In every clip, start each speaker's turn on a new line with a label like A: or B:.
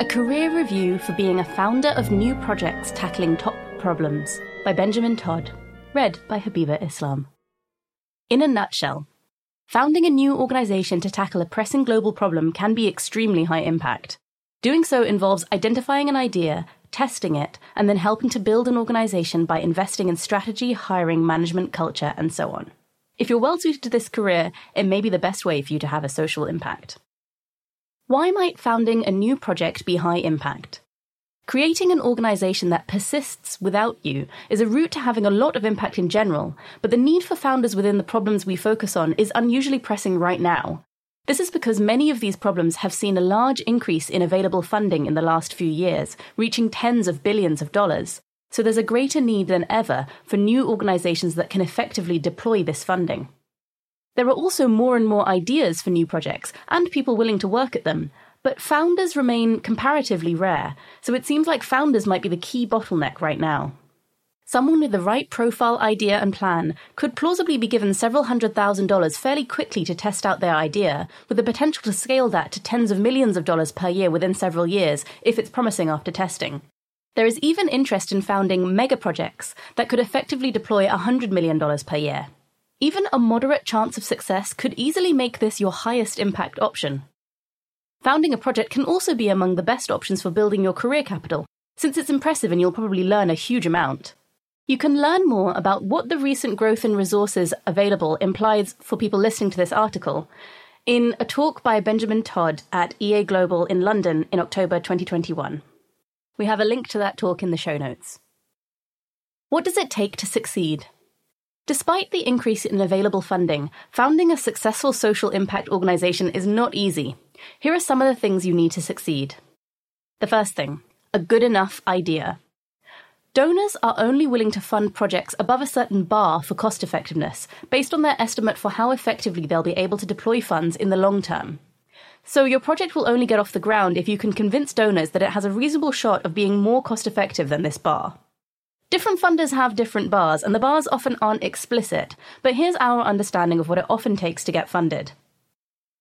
A: A career review for being a founder of new projects tackling top problems by Benjamin Todd. Read by Habiba Islam. In a nutshell, founding a new organization to tackle a pressing global problem can be extremely high impact. Doing so involves identifying an idea, testing it, and then helping to build an organization by investing in strategy, hiring, management, culture, and so on. If you're well suited to this career, it may be the best way for you to have a social impact. Why might founding a new project be high impact? Creating an organization that persists without you is a route to having a lot of impact in general, but the need for founders within the problems we focus on is unusually pressing right now. This is because many of these problems have seen a large increase in available funding in the last few years, reaching tens of billions of dollars. So there's a greater need than ever for new organizations that can effectively deploy this funding. There are also more and more ideas for new projects and people willing to work at them, but founders remain comparatively rare, so it seems like founders might be the key bottleneck right now. Someone with the right profile, idea, and plan could plausibly be given several hundred thousand dollars fairly quickly to test out their idea, with the potential to scale that to tens of millions of dollars per year within several years if it's promising after testing. There is even interest in founding mega projects that could effectively deploy $100 million per year. Even a moderate chance of success could easily make this your highest impact option. Founding a project can also be among the best options for building your career capital, since it's impressive and you'll probably learn a huge amount. You can learn more about what the recent growth in resources available implies for people listening to this article in a talk by Benjamin Todd at EA Global in London in October 2021. We have a link to that talk in the show notes. What does it take to succeed? Despite the increase in available funding, founding a successful social impact organization is not easy. Here are some of the things you need to succeed. The first thing a good enough idea. Donors are only willing to fund projects above a certain bar for cost effectiveness, based on their estimate for how effectively they'll be able to deploy funds in the long term. So, your project will only get off the ground if you can convince donors that it has a reasonable shot of being more cost effective than this bar. Different funders have different bars, and the bars often aren't explicit, but here's our understanding of what it often takes to get funded.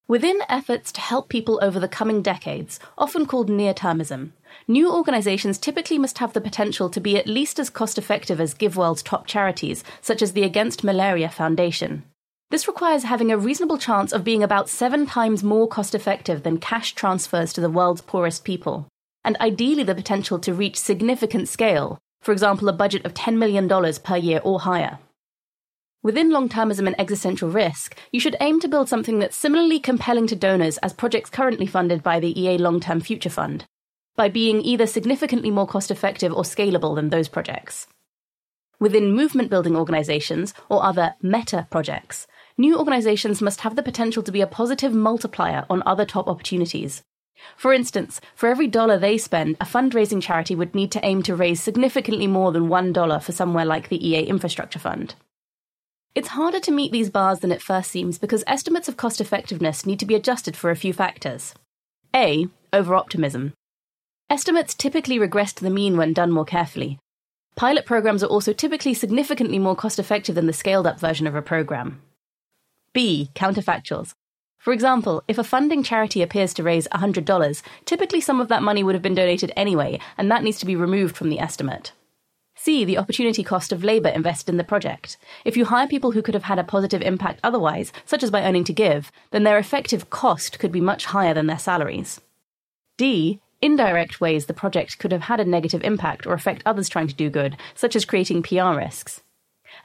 A: Within efforts to help people over the coming decades, often called near termism, new organizations typically must have the potential to be at least as cost effective as GiveWell's top charities, such as the Against Malaria Foundation. This requires having a reasonable chance of being about seven times more cost effective than cash transfers to the world's poorest people, and ideally the potential to reach significant scale, for example, a budget of $10 million per year or higher. Within long termism and existential risk, you should aim to build something that's similarly compelling to donors as projects currently funded by the EA Long Term Future Fund, by being either significantly more cost effective or scalable than those projects. Within movement building organizations or other meta projects, new organizations must have the potential to be a positive multiplier on other top opportunities, for instance, for every dollar they spend, a fundraising charity would need to aim to raise significantly more than $1 for somewhere like the EA Infrastructure Fund. It's harder to meet these bars than it first seems because estimates of cost effectiveness need to be adjusted for a few factors. A. Over optimism. Estimates typically regress to the mean when done more carefully. Pilot programs are also typically significantly more cost effective than the scaled up version of a program. B. Counterfactuals. For example, if a funding charity appears to raise $100, typically some of that money would have been donated anyway, and that needs to be removed from the estimate. C. The opportunity cost of labour invested in the project. If you hire people who could have had a positive impact otherwise, such as by earning to give, then their effective cost could be much higher than their salaries. D. Indirect ways the project could have had a negative impact or affect others trying to do good, such as creating PR risks.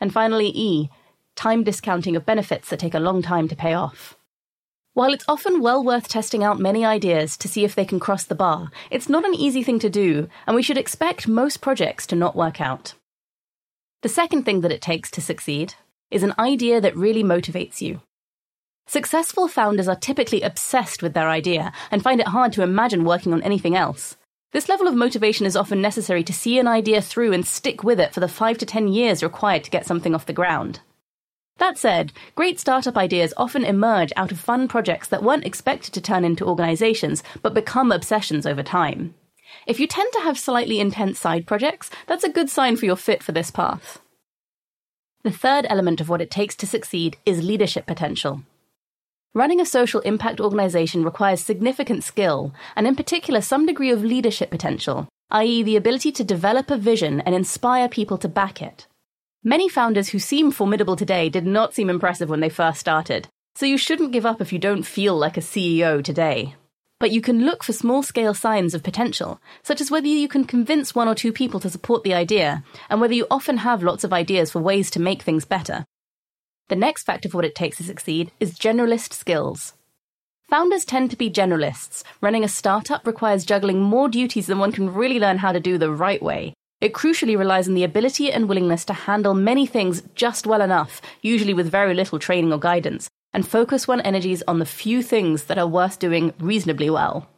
A: And finally, E. Time discounting of benefits that take a long time to pay off. While it's often well worth testing out many ideas to see if they can cross the bar, it's not an easy thing to do, and we should expect most projects to not work out. The second thing that it takes to succeed is an idea that really motivates you. Successful founders are typically obsessed with their idea and find it hard to imagine working on anything else. This level of motivation is often necessary to see an idea through and stick with it for the 5 to 10 years required to get something off the ground. That said, great startup ideas often emerge out of fun projects that weren't expected to turn into organizations, but become obsessions over time. If you tend to have slightly intense side projects, that's a good sign for your fit for this path. The third element of what it takes to succeed is leadership potential. Running a social impact organization requires significant skill, and in particular, some degree of leadership potential, i.e., the ability to develop a vision and inspire people to back it. Many founders who seem formidable today did not seem impressive when they first started, so you shouldn't give up if you don't feel like a CEO today. But you can look for small scale signs of potential, such as whether you can convince one or two people to support the idea, and whether you often have lots of ideas for ways to make things better. The next factor for what it takes to succeed is generalist skills. Founders tend to be generalists. Running a startup requires juggling more duties than one can really learn how to do the right way. It crucially relies on the ability and willingness to handle many things just well enough, usually with very little training or guidance, and focus one's energies on the few things that are worth doing reasonably well.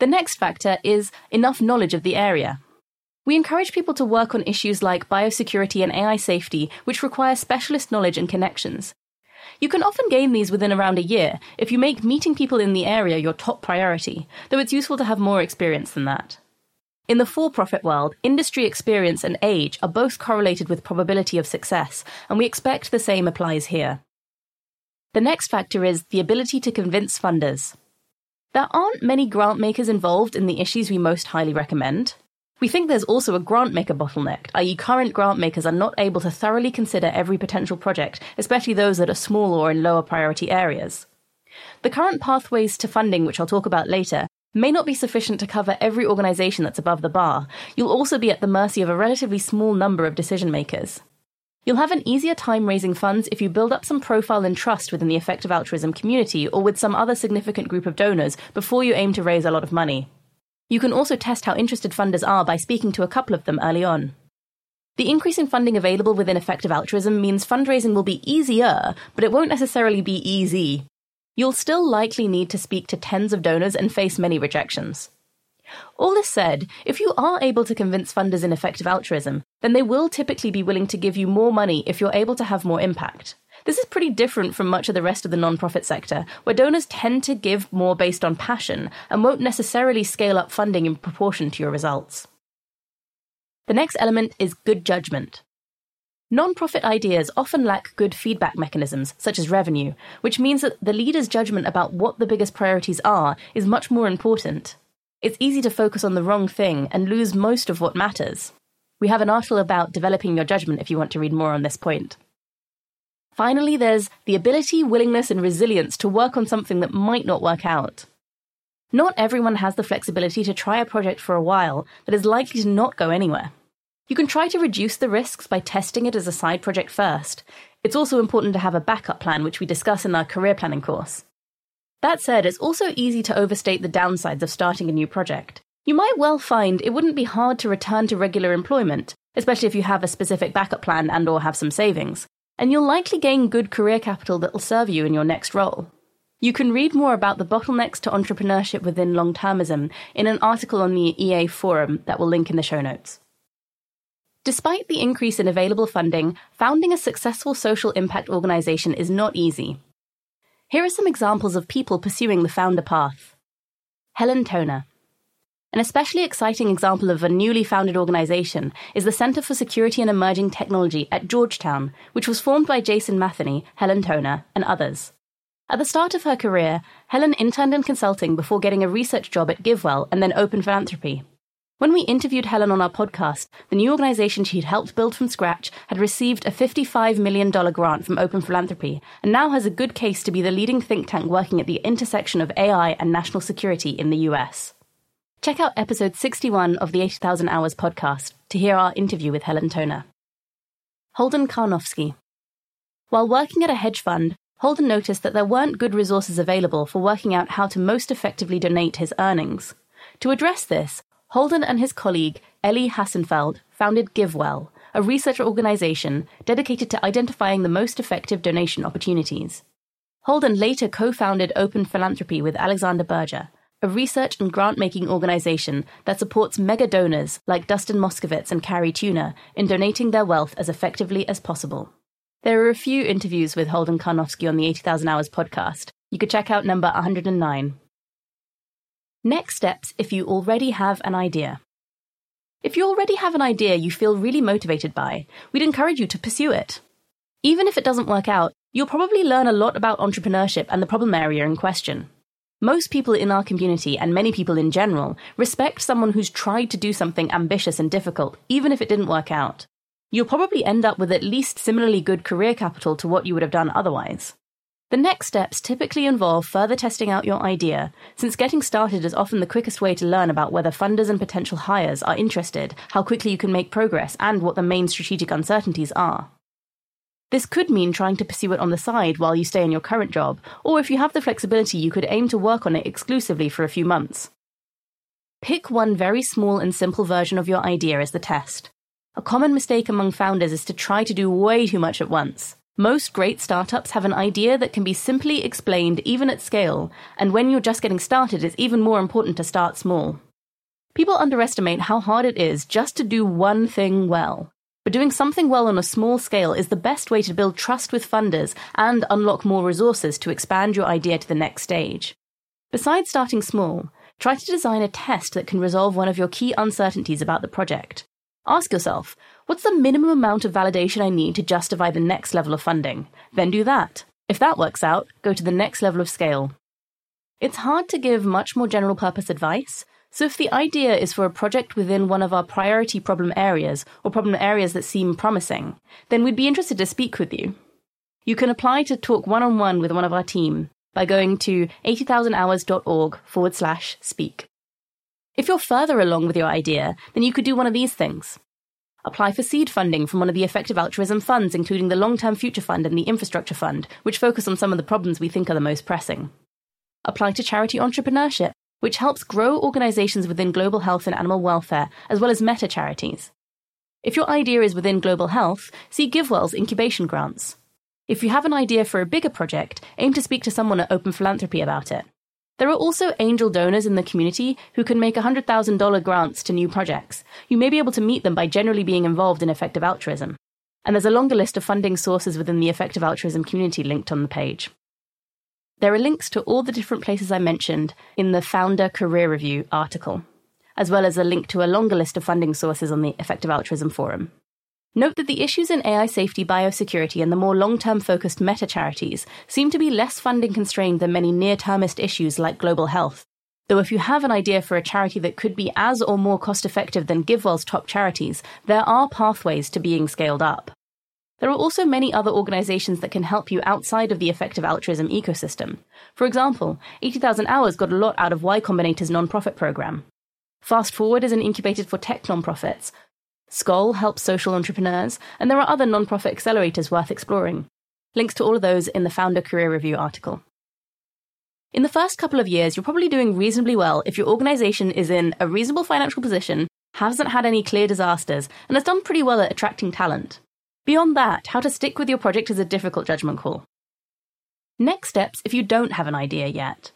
A: The next factor is enough knowledge of the area. We encourage people to work on issues like biosecurity and AI safety, which require specialist knowledge and connections. You can often gain these within around a year if you make meeting people in the area your top priority, though it's useful to have more experience than that. In the for profit world, industry experience and age are both correlated with probability of success, and we expect the same applies here. The next factor is the ability to convince funders. There aren't many grant makers involved in the issues we most highly recommend, we think there's also a grant maker bottleneck, i.e., current grant makers are not able to thoroughly consider every potential project, especially those that are small or in lower priority areas. The current pathways to funding, which I'll talk about later, may not be sufficient to cover every organisation that's above the bar. You'll also be at the mercy of a relatively small number of decision makers. You'll have an easier time raising funds if you build up some profile and trust within the effective altruism community or with some other significant group of donors before you aim to raise a lot of money. You can also test how interested funders are by speaking to a couple of them early on. The increase in funding available within effective altruism means fundraising will be easier, but it won't necessarily be easy. You'll still likely need to speak to tens of donors and face many rejections. All this said, if you are able to convince funders in effective altruism, then they will typically be willing to give you more money if you're able to have more impact. This is pretty different from much of the rest of the nonprofit sector, where donors tend to give more based on passion and won't necessarily scale up funding in proportion to your results. The next element is good judgment. Nonprofit ideas often lack good feedback mechanisms, such as revenue, which means that the leader's judgment about what the biggest priorities are is much more important. It's easy to focus on the wrong thing and lose most of what matters. We have an article about developing your judgment if you want to read more on this point. Finally, there's the ability, willingness, and resilience to work on something that might not work out. Not everyone has the flexibility to try a project for a while that is likely to not go anywhere. You can try to reduce the risks by testing it as a side project first. It's also important to have a backup plan, which we discuss in our career planning course. That said, it's also easy to overstate the downsides of starting a new project. You might well find it wouldn't be hard to return to regular employment, especially if you have a specific backup plan and or have some savings and you'll likely gain good career capital that will serve you in your next role. You can read more about the bottlenecks to entrepreneurship within long termism in an article on the EA forum that we'll link in the show notes. Despite the increase in available funding, founding a successful social impact organization is not easy. Here are some examples of people pursuing the founder path. Helen Toner, an especially exciting example of a newly founded organization is the Center for Security and Emerging Technology at Georgetown, which was formed by Jason Matheny, Helen Toner, and others. At the start of her career, Helen interned in consulting before getting a research job at GiveWell and then Open Philanthropy. When we interviewed Helen on our podcast, the new organization she'd helped build from scratch had received a $55 million grant from Open Philanthropy and now has a good case to be the leading think tank working at the intersection of AI and national security in the US. Check out episode 61 of the 80,000 Hours podcast to hear our interview with Helen Toner. Holden Karnofsky. While working at a hedge fund, Holden noticed that there weren't good resources available for working out how to most effectively donate his earnings. To address this, Holden and his colleague, Elie Hassenfeld, founded GiveWell, a research organization dedicated to identifying the most effective donation opportunities. Holden later co founded Open Philanthropy with Alexander Berger, a research and grant making organization that supports mega donors like Dustin Moskovitz and Cari Tuna in donating their wealth as effectively as possible. There are a few interviews with Holden Karnofsky on the 80,000 Hours podcast. You could check out number 109. Next steps if you already have an idea. If you already have an idea you feel really motivated by, we'd encourage you to pursue it. Even if it doesn't work out, You'll probably learn a lot about entrepreneurship and the problem area in question. Most people in our community, and many people in general, respect someone who's tried to do something ambitious and difficult, even if it didn't work out. You'll probably end up with at least similarly good career capital to what you would have done otherwise. The next steps typically involve further testing out your idea, since getting started is often the quickest way to learn about whether funders and potential hires are interested, how quickly you can make progress, and what the main strategic uncertainties are. This could mean trying to pursue it on the side while you stay in your current job, or if you have the flexibility, you could aim to work on it exclusively for a few months. Pick one very small and simple version of your idea as the test. A common mistake among founders is to try to do way too much at once. Most great startups have an idea that can be simply explained even at scale, and when you're just getting started, it's even more important to start small. People underestimate how hard it is just to do one thing well. But doing something well on a small scale is the best way to build trust with funders and unlock more resources to expand your idea to the next stage. Besides starting small, try to design a test that can resolve one of your key uncertainties about the project. Ask yourself, what's the minimum amount of validation I need to justify the next level of funding? Then do that. If that works out, go to the next level of scale. It's hard to give much more general purpose advice, so if the idea is for a project within one of our priority problem areas or problem areas that seem promising, then we'd be interested to speak with you. You can apply to talk one on one with one of our team by going to 80000hours.org forward slash speak. If you're further along with your idea, then you could do one of these things. Apply for seed funding from one of the effective altruism funds, including the Long Term Future Fund and the Infrastructure Fund, which focus on some of the problems we think are the most pressing. Apply to charity entrepreneurship, which helps grow organizations within global health and animal welfare, as well as meta charities. If your idea is within global health, see GiveWell's incubation grants. If you have an idea for a bigger project, aim to speak to someone at Open Philanthropy about it. There are also angel donors in the community who can make $100,000 grants to new projects. You may be able to meet them by generally being involved in effective altruism. And there's a longer list of funding sources within the effective altruism community linked on the page. There are links to all the different places I mentioned in the Founder Career Review article, as well as a link to a longer list of funding sources on the Effective Altruism Forum. Note that the issues in AI safety, biosecurity, and the more long term focused meta charities seem to be less funding constrained than many near termist issues like global health. Though, if you have an idea for a charity that could be as or more cost effective than GiveWell's top charities, there are pathways to being scaled up. There are also many other organizations that can help you outside of the effective altruism ecosystem. For example, 80,000 Hours got a lot out of Y Combinator's nonprofit program. Fast Forward is an incubator for tech nonprofits, Skoll helps social entrepreneurs, and there are other nonprofit accelerators worth exploring. Links to all of those in the Founder Career Review article. In the first couple of years, you're probably doing reasonably well if your organization is in a reasonable financial position, hasn't had any clear disasters, and has done pretty well at attracting talent. Beyond that, how to stick with your project is a difficult judgment call. Next steps if you don't have an idea yet.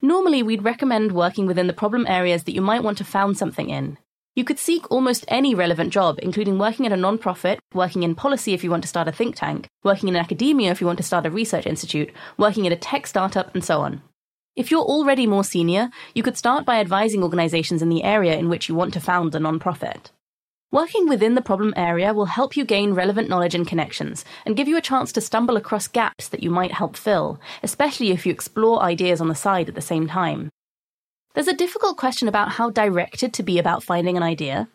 A: Normally, we'd recommend working within the problem areas that you might want to found something in, you could seek almost any relevant job, including working at a non-profit, working in policy if you want to start a think tank, working in academia if you want to start a research institute, working at a tech startup, and so on. If you're already more senior, you could start by advising organizations in the area in which you want to found a non-profit. Working within the problem area will help you gain relevant knowledge and connections, and give you a chance to stumble across gaps that you might help fill, especially if you explore ideas on the side at the same time. There's a difficult question about how directed to be about finding an idea.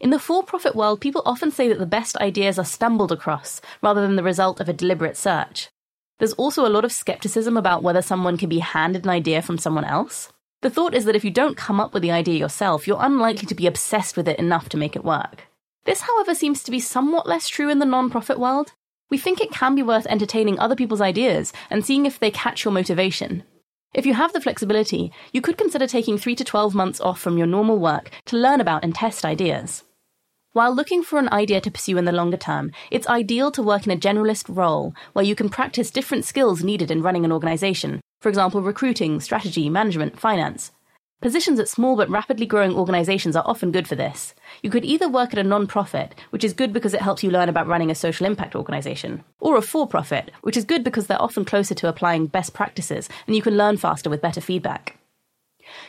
A: In the for profit world, people often say that the best ideas are stumbled across rather than the result of a deliberate search. There's also a lot of skepticism about whether someone can be handed an idea from someone else. The thought is that if you don't come up with the idea yourself, you're unlikely to be obsessed with it enough to make it work. This, however, seems to be somewhat less true in the non-profit world. We think it can be worth entertaining other people's ideas and seeing if they catch your motivation. If you have the flexibility, you could consider taking 3 to 12 months off from your normal work to learn about and test ideas. While looking for an idea to pursue in the longer term, it's ideal to work in a generalist role where you can practice different skills needed in running an organization, for example, recruiting, strategy, management, finance. Positions at small but rapidly growing organizations are often good for this. You could either work at a non-profit, which is good because it helps you learn about running a social impact organization, or a for-profit, which is good because they're often closer to applying best practices and you can learn faster with better feedback.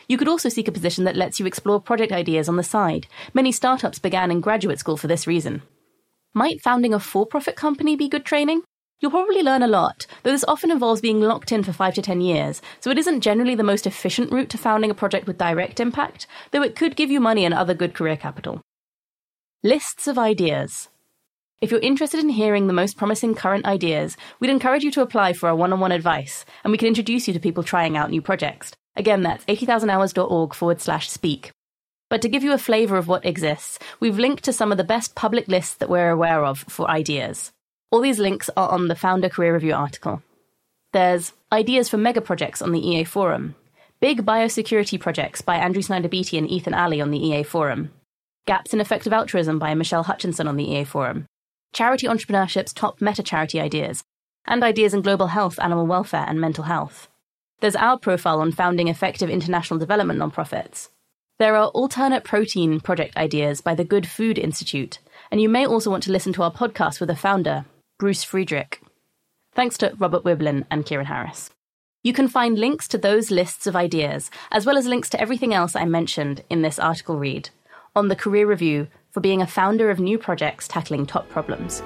A: You could also seek a position that lets you explore project ideas on the side. Many startups began in graduate school for this reason. Might founding a for profit company be good training? You'll probably learn a lot, though this often involves being locked in for 5 to 10 years, so it isn't generally the most efficient route to founding a project with direct impact, though it could give you money and other good career capital. Lists of ideas. If you're interested in hearing the most promising current ideas, we'd encourage you to apply for our one on one advice, and we can introduce you to people trying out new projects. Again, that's 80000hours.org forward slash speak. But to give you a flavour of what exists, we've linked to some of the best public lists that we're aware of for ideas. All these links are on the Founder Career Review article. There's Ideas for Mega Projects on the EA Forum, Big Biosecurity Projects by Andrew Snyder Beattie and Ethan Alley on the EA Forum, Gaps in Effective Altruism by Michelle Hutchinson on the EA Forum, Charity Entrepreneurship's Top Meta Charity Ideas, and Ideas in Global Health, Animal Welfare, and Mental Health. There's our profile on founding effective international development nonprofits. There are alternate protein project ideas by the Good Food Institute, and you may also want to listen to our podcast with a founder, Bruce Friedrich. Thanks to Robert Wiblin and Keiran Harris. You can find links to those lists of ideas, as well as links to everything else I mentioned in this article read, on the career review for being a founder of new projects tackling top problems.